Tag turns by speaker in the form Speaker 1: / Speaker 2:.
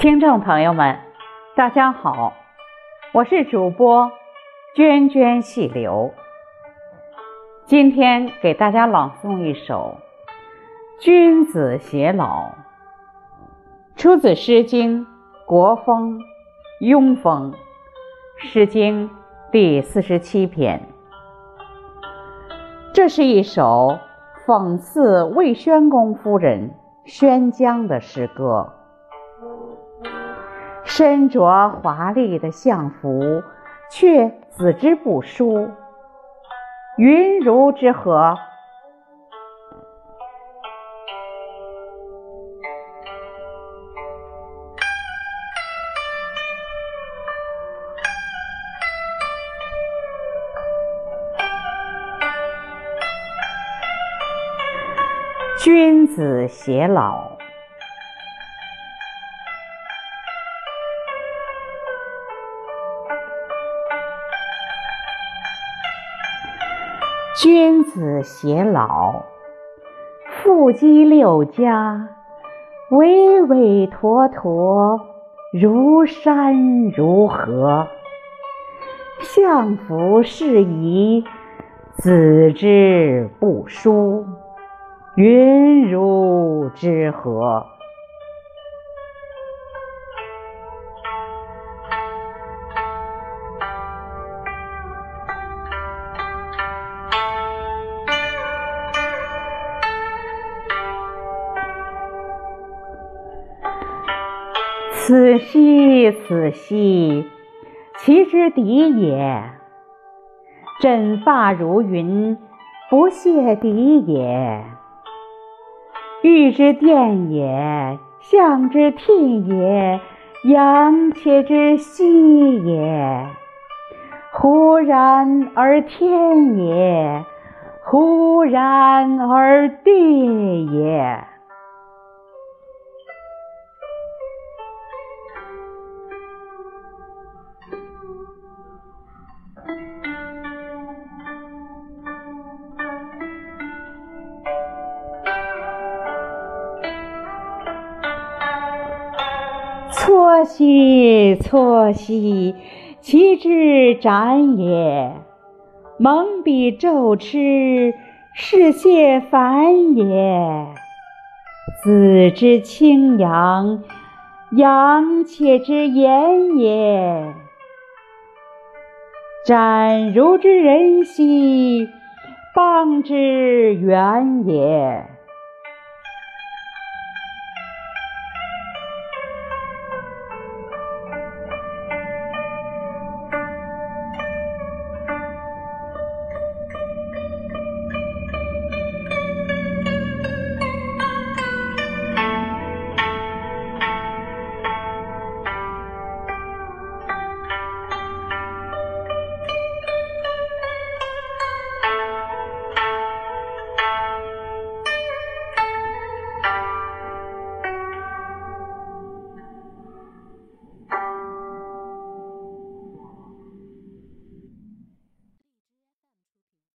Speaker 1: 听众朋友们，大家好，我是主播涓涓细流。今天给大家朗诵一首《君子偕老》，出自《诗经·国风·庸风》，《诗经》第四十七篇。这是一首讽刺魏宣公夫人宣姜的诗歌。身着华丽的相服，却子之不淑，云如之何？君子偕老。君子偕老，腹肌六家，巍巍驼驼，如山如河。相服适宜，子之不淑，云如之何？此兮此兮，其之敌也；枕发如云，不谢敌也。玉之殿也，象之替也，阳且之息也。忽然而天也，忽然而地也。错兮错兮，其之斩也；蒙彼昼痴，是谢反也。子之清扬，扬且之言也。斩如之人兮，邦之远也。